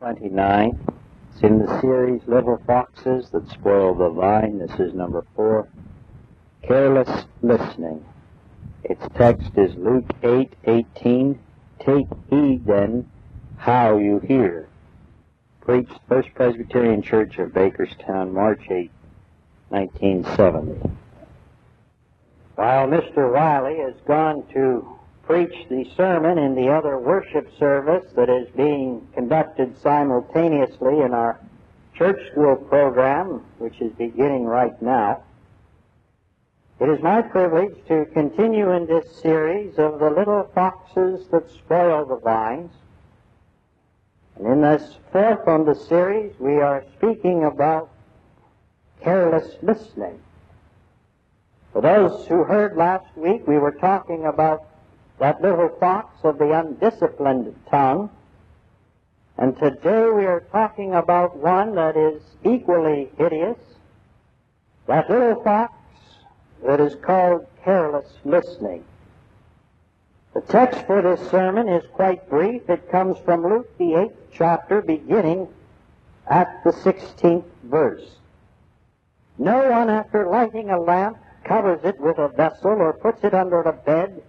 29. It's in the series Little Foxes That Spoil the Vine. This is number four. Careless Listening. Its text is Luke 8 18. Take heed then how you hear. Preached First Presbyterian Church of Bakerstown, March 8, 1970. While Mr. Wiley has gone to preach the sermon in the other worship service that is being conducted simultaneously in our church school program, which is beginning right now. It is my privilege to continue in this series of the little foxes that spoil the vines. And in this fourth on the series, we are speaking about careless listening. For those who heard last week, we were talking about that little fox of the undisciplined tongue. And today we are talking about one that is equally hideous, that little fox that is called careless listening. The text for this sermon is quite brief. It comes from Luke, the eighth chapter, beginning at the 16th verse. No one, after lighting a lamp, covers it with a vessel or puts it under a bed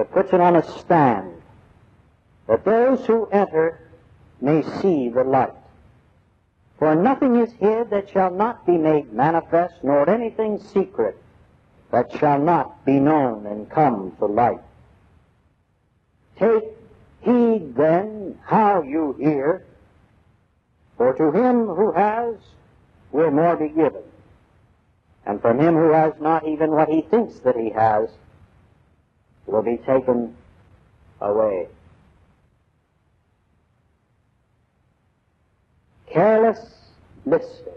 but puts it on a stand, that those who enter may see the light. For nothing is hid that shall not be made manifest, nor anything secret that shall not be known and come to light. Take heed then how you hear, for to him who has will more be given, and from him who has not even what he thinks that he has will be taken away. Careless listening.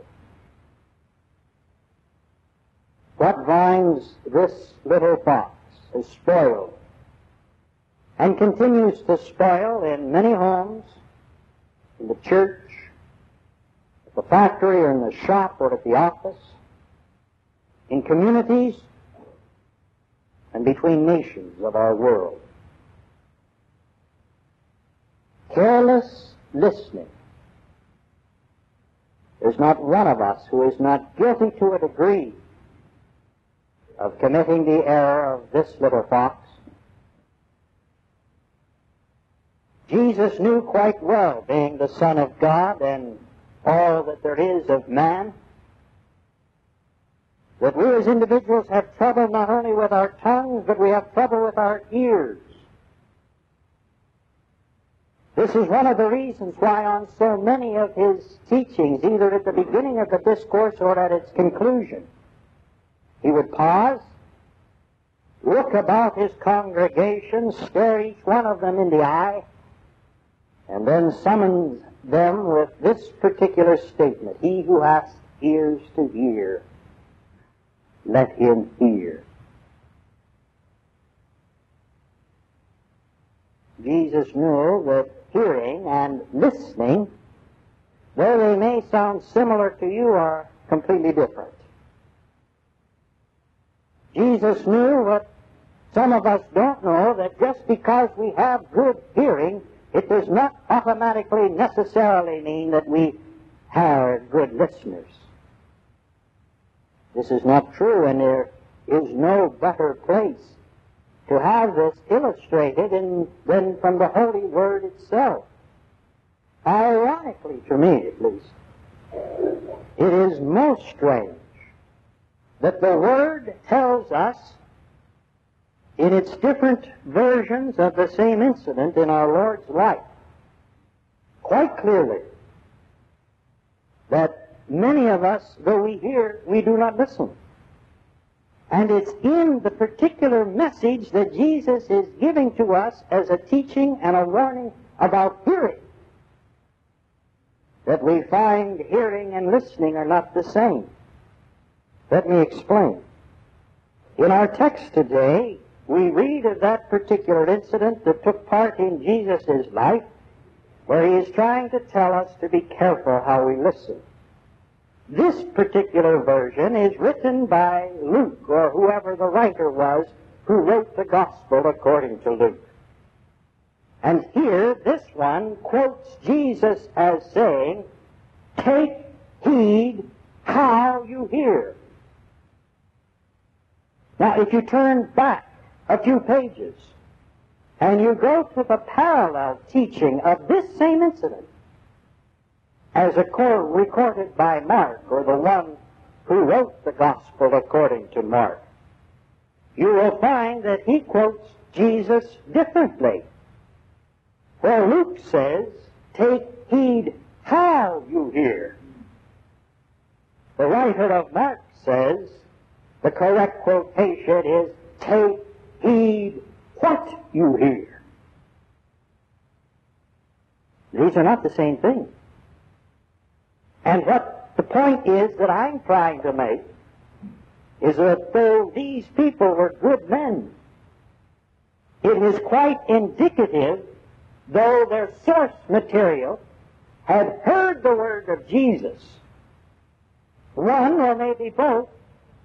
What vines this little fox has spoiled and continues to spoil in many homes, in the church, at the factory or in the shop or at the office, in communities, and between nations of our world. Careless listening. There's not one of us who is not guilty to a degree of committing the error of this little fox. Jesus knew quite well, being the Son of God and all that there is of man, that we as individuals have trouble not only with our tongues, but we have trouble with our ears. This is one of the reasons why on so many of his teachings, either at the beginning of the discourse or at its conclusion, he would pause, look about his congregation, stare each one of them in the eye, and then summon them with this particular statement, He who has ears to hear, let him hear. Jesus knew that hearing and listening, though they may sound similar to you, are completely different. Jesus knew what some of us don't know, that just because we have good hearing, it does not automatically necessarily mean that we are good listeners. This is not true, and there is no better place to have this illustrated in, than from the Holy Word itself. Ironically, to me at least, it is most strange that the Word tells us in its different versions of the same incident in our Lord's life quite clearly that many of us, though we hear, we do not listen. And it's in the particular message that Jesus is giving to us as a teaching and a warning about hearing that we find hearing and listening are not the same. Let me explain. In our text today, we read of that particular incident that took part in Jesus' life, where he is trying to tell us to be careful how we listen. This particular version is written by Luke, or whoever the writer was who wrote the Gospel according to Luke. And here, this one quotes Jesus as saying, Take heed how you hear. Now, if you turn back a few pages and you go to the parallel teaching of this same incident, as recorded by Mark, or the one who wrote the Gospel according to Mark, you will find that he quotes Jesus differently. Where Luke says, Take heed how you hear. The writer of Mark says, the correct quotation is, Take heed what you hear. These are not the same thing. And what the point is that I'm trying to make is that though these people were good men, it is quite indicative, though their source material had heard the word of Jesus, one or maybe both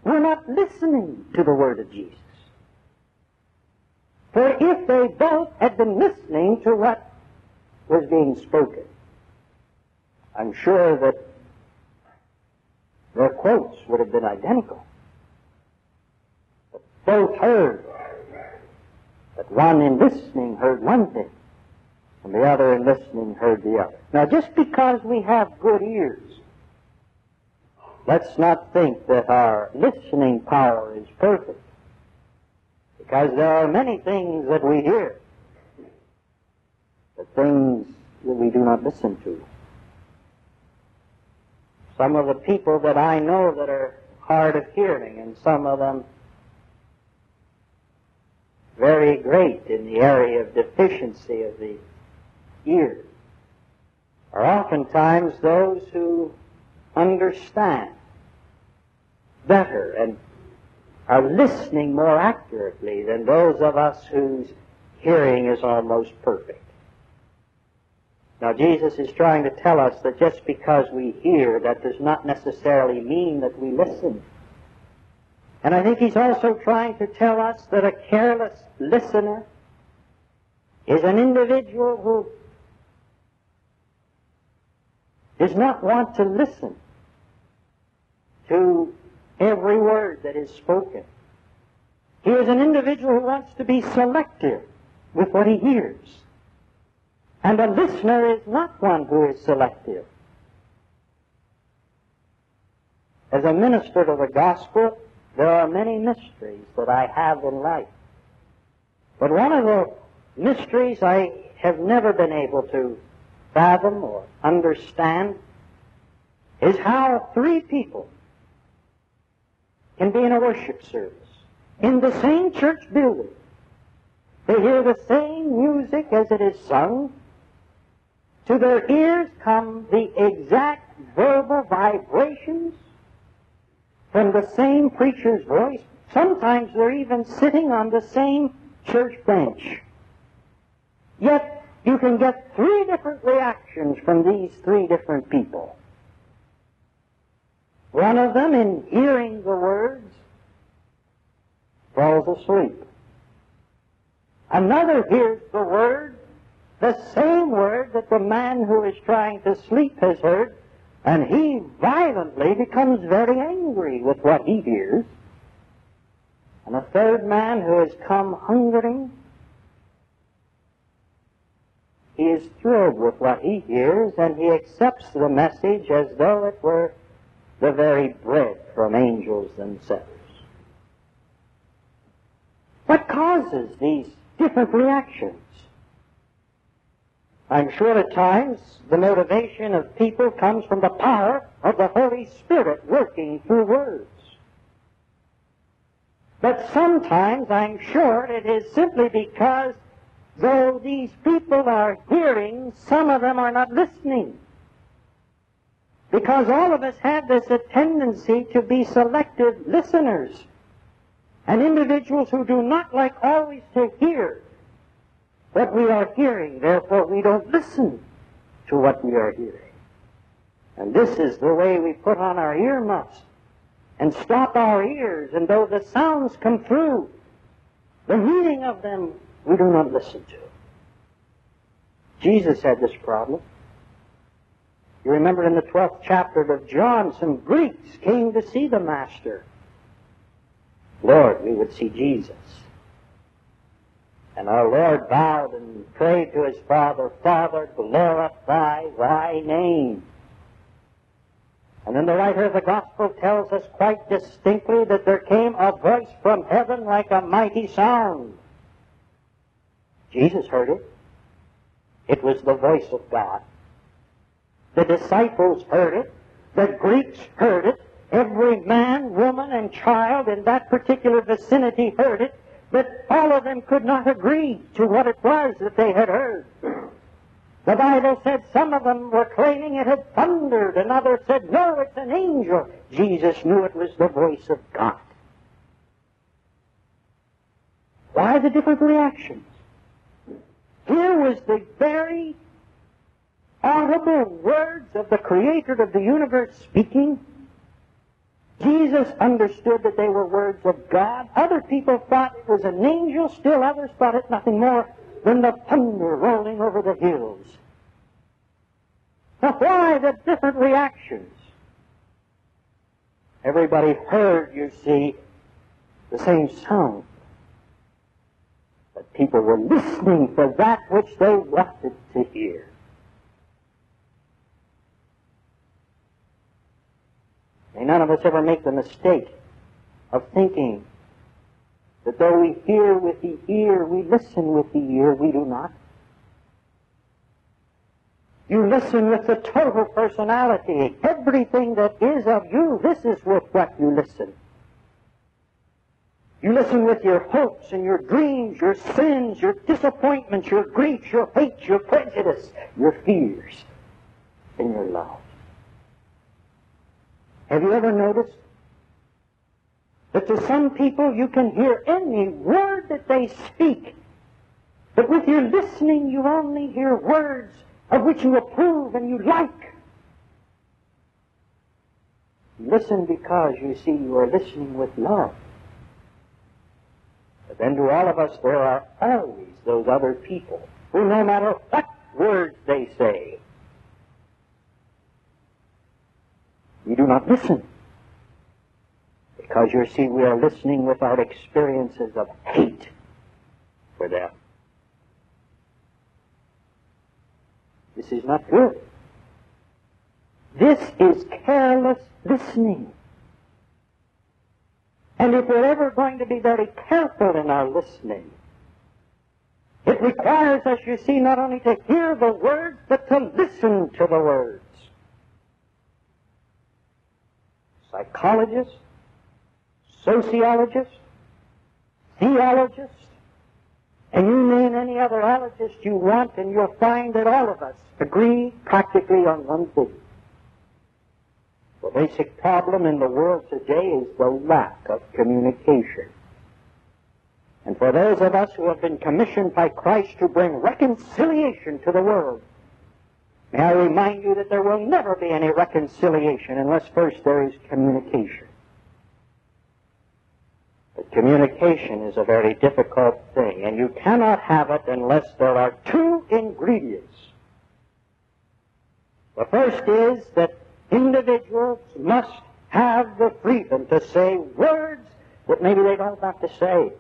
were not listening to the word of Jesus. For if they both had been listening to what was being spoken, I'm sure that their quotes would have been identical. But both heard. But one in listening heard one thing, and the other in listening heard the other. Now, just because we have good ears, let's not think that our listening power is perfect. Because there are many things that we hear, but things that we do not listen to. Some of the people that I know that are hard of hearing, and some of them very great in the area of deficiency of the ear, are oftentimes those who understand better and are listening more accurately than those of us whose hearing is almost perfect. Now, Jesus is trying to tell us that just because we hear, that does not necessarily mean that we listen. And I think he's also trying to tell us that a careless listener is an individual who does not want to listen to every word that is spoken. He is an individual who wants to be selective with what he hears. And a listener is not one who is selective. As a minister to the gospel, there are many mysteries that I have in life. But one of the mysteries I have never been able to fathom or understand is how three people can be in a worship service in the same church building. They hear the same music as it is sung, to their ears come the exact verbal vibrations from the same preacher's voice. Sometimes they're even sitting on the same church bench. Yet you can get three different reactions from these three different people. One of them, in hearing the words, falls asleep. Another hears the words the same word that the man who is trying to sleep has heard, and he violently becomes very angry with what he hears. And a third man who has come hungering, he is thrilled with what he hears, and he accepts the message as though it were the very bread from angels themselves. What causes these different reactions? I'm sure at times the motivation of people comes from the power of the Holy Spirit working through words. But sometimes I'm sure it is simply because though these people are hearing, some of them are not listening. Because all of us have this tendency to be selective listeners and individuals who do not like always to hear what we are hearing. Therefore, we don't listen to what we are hearing. And this is the way we put on our earmuffs and stop our ears, and though the sounds come through, the meaning of them we do not listen to. Jesus had this problem. You remember in the 12th chapter of John, some Greeks came to see the Master. Lord, we would see Jesus. And our Lord bowed and prayed to his Father, Father, glorify thy name. And then the writer of the Gospel tells us quite distinctly that there came a voice from heaven like a mighty sound. Jesus heard it. It was the voice of God. The disciples heard it. The Greeks heard it. Every man, woman, and child in that particular vicinity heard it, but all of them could not agree to what it was that they had heard. The Bible said some of them were claiming it had thundered, and others said, no, it's an angel. Jesus knew it was the voice of God. Why the different reactions? Here was the very audible words of the Creator of the universe speaking. Jesus understood that they were words of God. Other people thought it was an angel. Still others thought it nothing more than the thunder rolling over the hills. Now, why the different reactions? Everybody heard, you see, the same sound. But people were listening for that which they wanted to hear. May none of us ever make the mistake of thinking that though we hear with the ear, we listen with the ear, we do not. You listen with the total personality. Everything that is of you, this is with what you listen. You listen with your hopes and your dreams, your sins, your disappointments, your griefs, your hates, your prejudice, your fears, and your love. Have you ever noticed that to some people you can hear any word that they speak, but with your listening you only hear words of which you approve and you like? Listen because you see you are listening with love. But then to all of us there are always those other people who no matter what words they say, you do not listen. Because you see, we are listening without experiences of hate for them. This is not good. This is careless listening. And if we're ever going to be very careful in our listening, it requires us, you see, not only to hear the words, but to listen to the words. Psychologists, sociologists, theologists, and you name any other ologist you want, and you'll find that all of us agree practically on one thing. The basic problem in the world today is the lack of communication. And for those of us who have been commissioned by Christ to bring reconciliation to the world, may I remind you that there will never be any reconciliation unless first there is communication. But communication is a very difficult thing, and you cannot have it unless there are two ingredients. The first is that individuals must have the freedom to say words that maybe they don't have to say,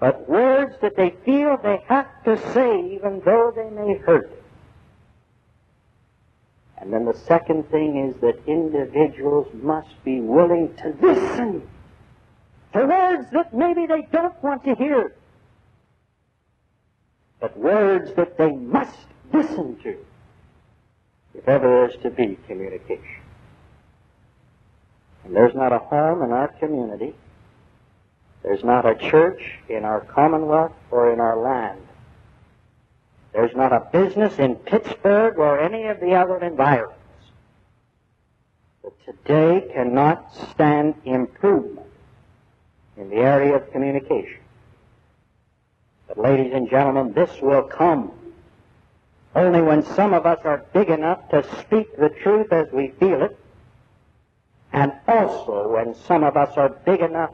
but words that they feel they have to say even though they may hurt. And then the second thing is that individuals must be willing to listen to words that maybe they don't want to hear, but words that they must listen to if ever there's to be communication. And there's not a home in our community, there's not a church in our commonwealth or in our land. There's not a business in Pittsburgh or any of the other environs that today cannot stand improvement in the area of communication. But ladies and gentlemen, this will come only when some of us are big enough to speak the truth as we feel it, and also when some of us are big enough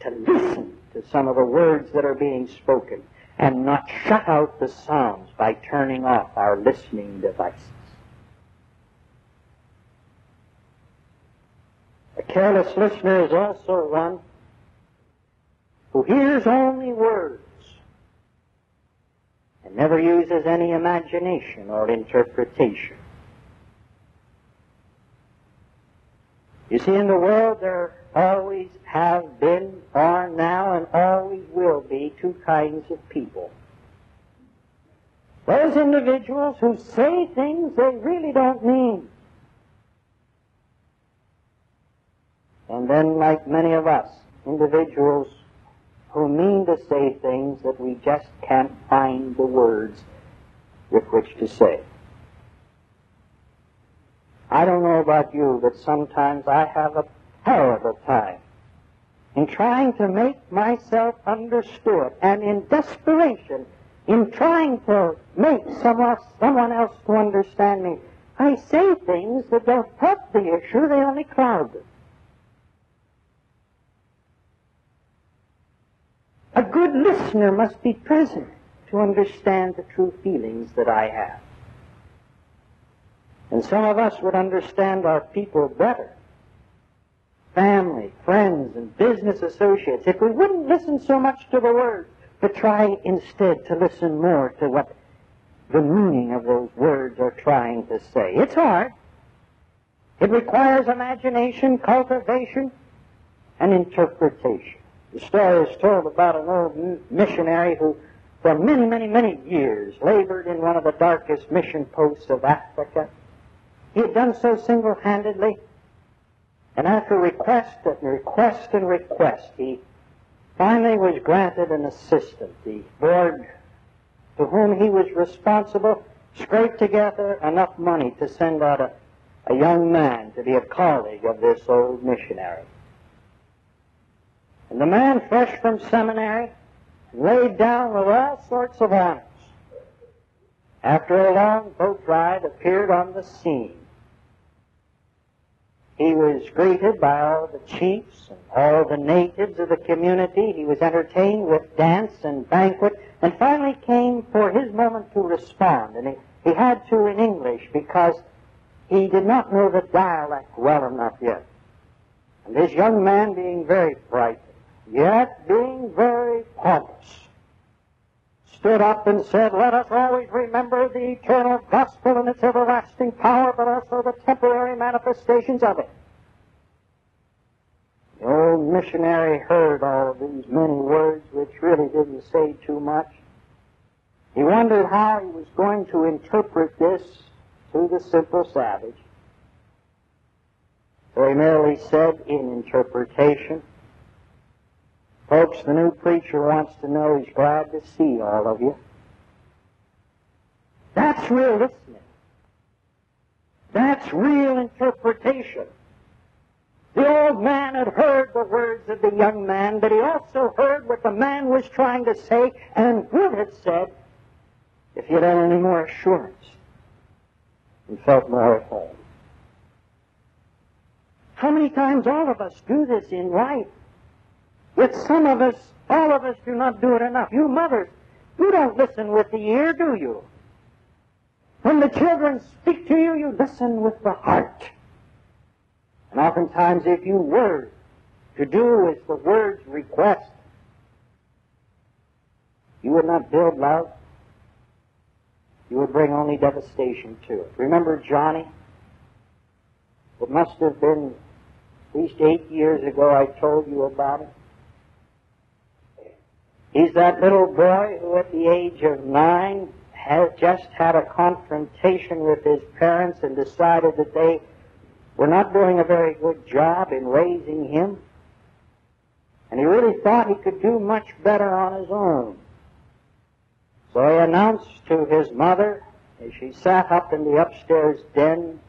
to listen to some of the words that are being spoken. And not shut out the sounds by turning off our listening devices. A careless listener is also one who hears only words and never uses any imagination or interpretation. You see, in the world there always have been, are now, and always will be two kinds of people. Those individuals who say things they really don't mean. And then, like many of us, individuals who mean to say things that we just can't find the words with which to say. I don't know about you, but sometimes I have a terrible time in trying to make myself understood and in desperation in trying to make someone, someone else to understand me. I say things that don't help the issue, they only cloud it. A good listener must be present to understand the true feelings that I have. And some of us would understand our people better. Family, friends, and business associates, if we wouldn't listen so much to the words, but try instead to listen more to what the meaning of those words are trying to say. It's hard. It requires imagination, cultivation, and interpretation. The story is told about an old missionary who, for many, many, many years, labored in one of the darkest mission posts of Africa he had done so single-handedly. And after request and request and request, he finally was granted an assistant. The board to whom he was responsible scraped together enough money to send out a, a young man to be a colleague of this old missionary. And the man, fresh from seminary, laid down with all sorts of honors. After a long boat ride, appeared on the scene. He was greeted by all the chiefs and all the natives of the community. He was entertained with dance and banquet, and finally came for his moment to respond. And he, he had to in English because he did not know the dialect well enough yet. And this young man, being very bright, yet being very pompous, stood up and said, Let us always remember the eternal gospel and its everlasting power, but also the temporary manifestations of it. The old missionary heard all of these many words, which really didn't say too much. He wondered how he was going to interpret this to the simple savage. So he merely said in interpretation, Folks, the new preacher wants to know he's glad to see all of you. That's real listening. That's real interpretation. The old man had heard the words of the young man, but he also heard what the man was trying to say and would have said if he had had any more assurance and felt more at home. How many times all of us do this in life? Yet some of us, all of us, do not do it enough. You mothers, you don't listen with the ear, do you? When the children speak to you, you listen with the heart. And oftentimes, if you were to do as the words request, you would not build love. You would bring only devastation to it. Remember Johnny? It must have been at least eight years ago I told you about it. He's that little boy who at the age of nine has just had a confrontation with his parents and decided that they were not doing a very good job in raising him. And he really thought he could do much better on his own. So he announced to his mother as she sat up in the upstairs den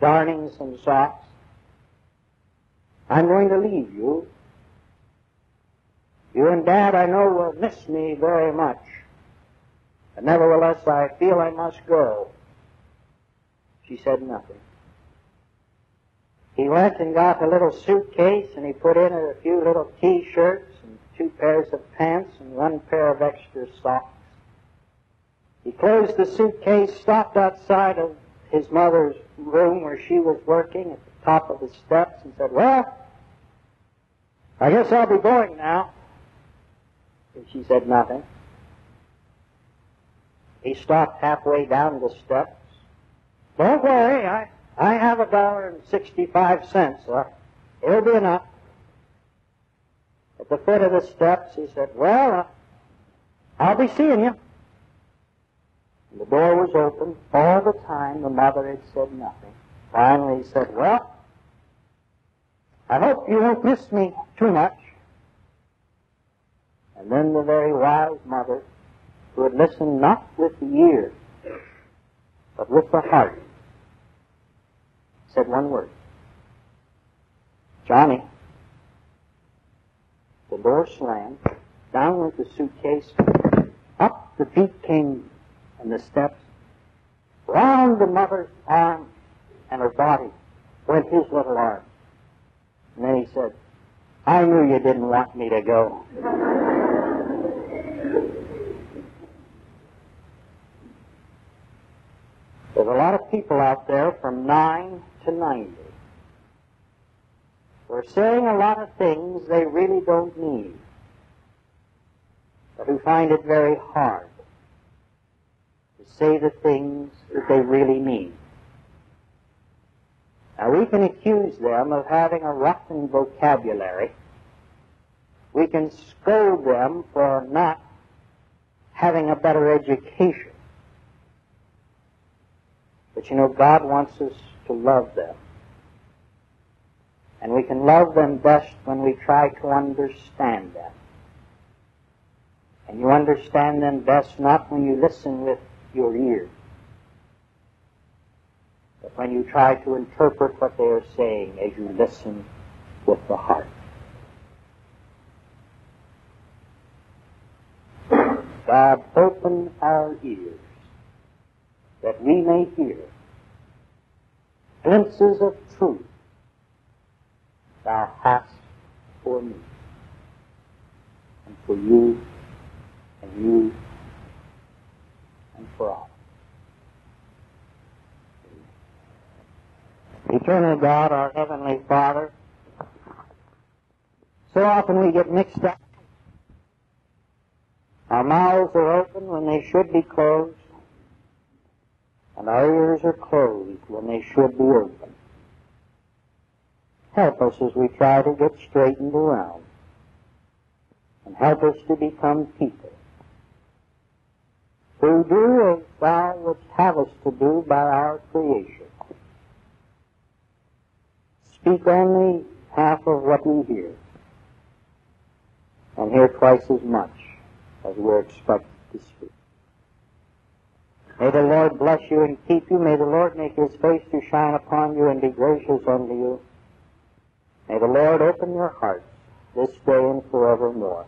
darning some socks, I'm going to leave you you and Dad, I know, will miss me very much. But nevertheless, I feel I must go. She said nothing. He went and got a little suitcase and he put in a few little t-shirts and two pairs of pants, and one pair of extra socks. He closed the suitcase, stopped outside of his mother's room where she was working at the top of the steps, and said, Well, I guess I'll be going now. She said nothing. He stopped halfway down the steps. Don't worry, I, I have a dollar and sixty-five cents. Uh, it'll be enough. At the foot of the steps, he said, Well, uh, I'll be seeing you. And the door was open. All the time, the mother had said nothing. Finally, he said, Well, I hope you won't miss me too much. And then the very wise mother, who had listened not with the ear, but with the heart, said one word. Johnny. The door slammed. Down went the suitcase. Up the feet came and the steps. Round the mother's arm and her body went his little arm. And then he said, I knew you didn't want me to go. There's a lot of people out there from 9 to 90 who are saying a lot of things they really don't mean, but who find it very hard to say the things that they really mean. Now, we can accuse them of having a rotten vocabulary. We can scold them for not having a better education. But you know, God wants us to love them. And we can love them best when we try to understand them. And you understand them best not when you listen with your ears, but when you try to interpret what they are saying as you listen with the heart. God, open our ears that we may hear glimpses of truth thou hast for me and for you and you and for all. Eternal God, our Heavenly Father, so often we get mixed up. Our mouths are open when they should be closed, and our ears are closed when they should be open. Help us as we try to get straightened around, and help us to become people who do as thou wouldst have us to do by our creation. Speak only half of what we hear, and hear twice as much as we're expected to speak. May the Lord bless you and keep you. May the Lord make his face to shine upon you and be gracious unto you. May the Lord open your hearts this day and forevermore.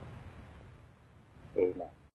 Amen.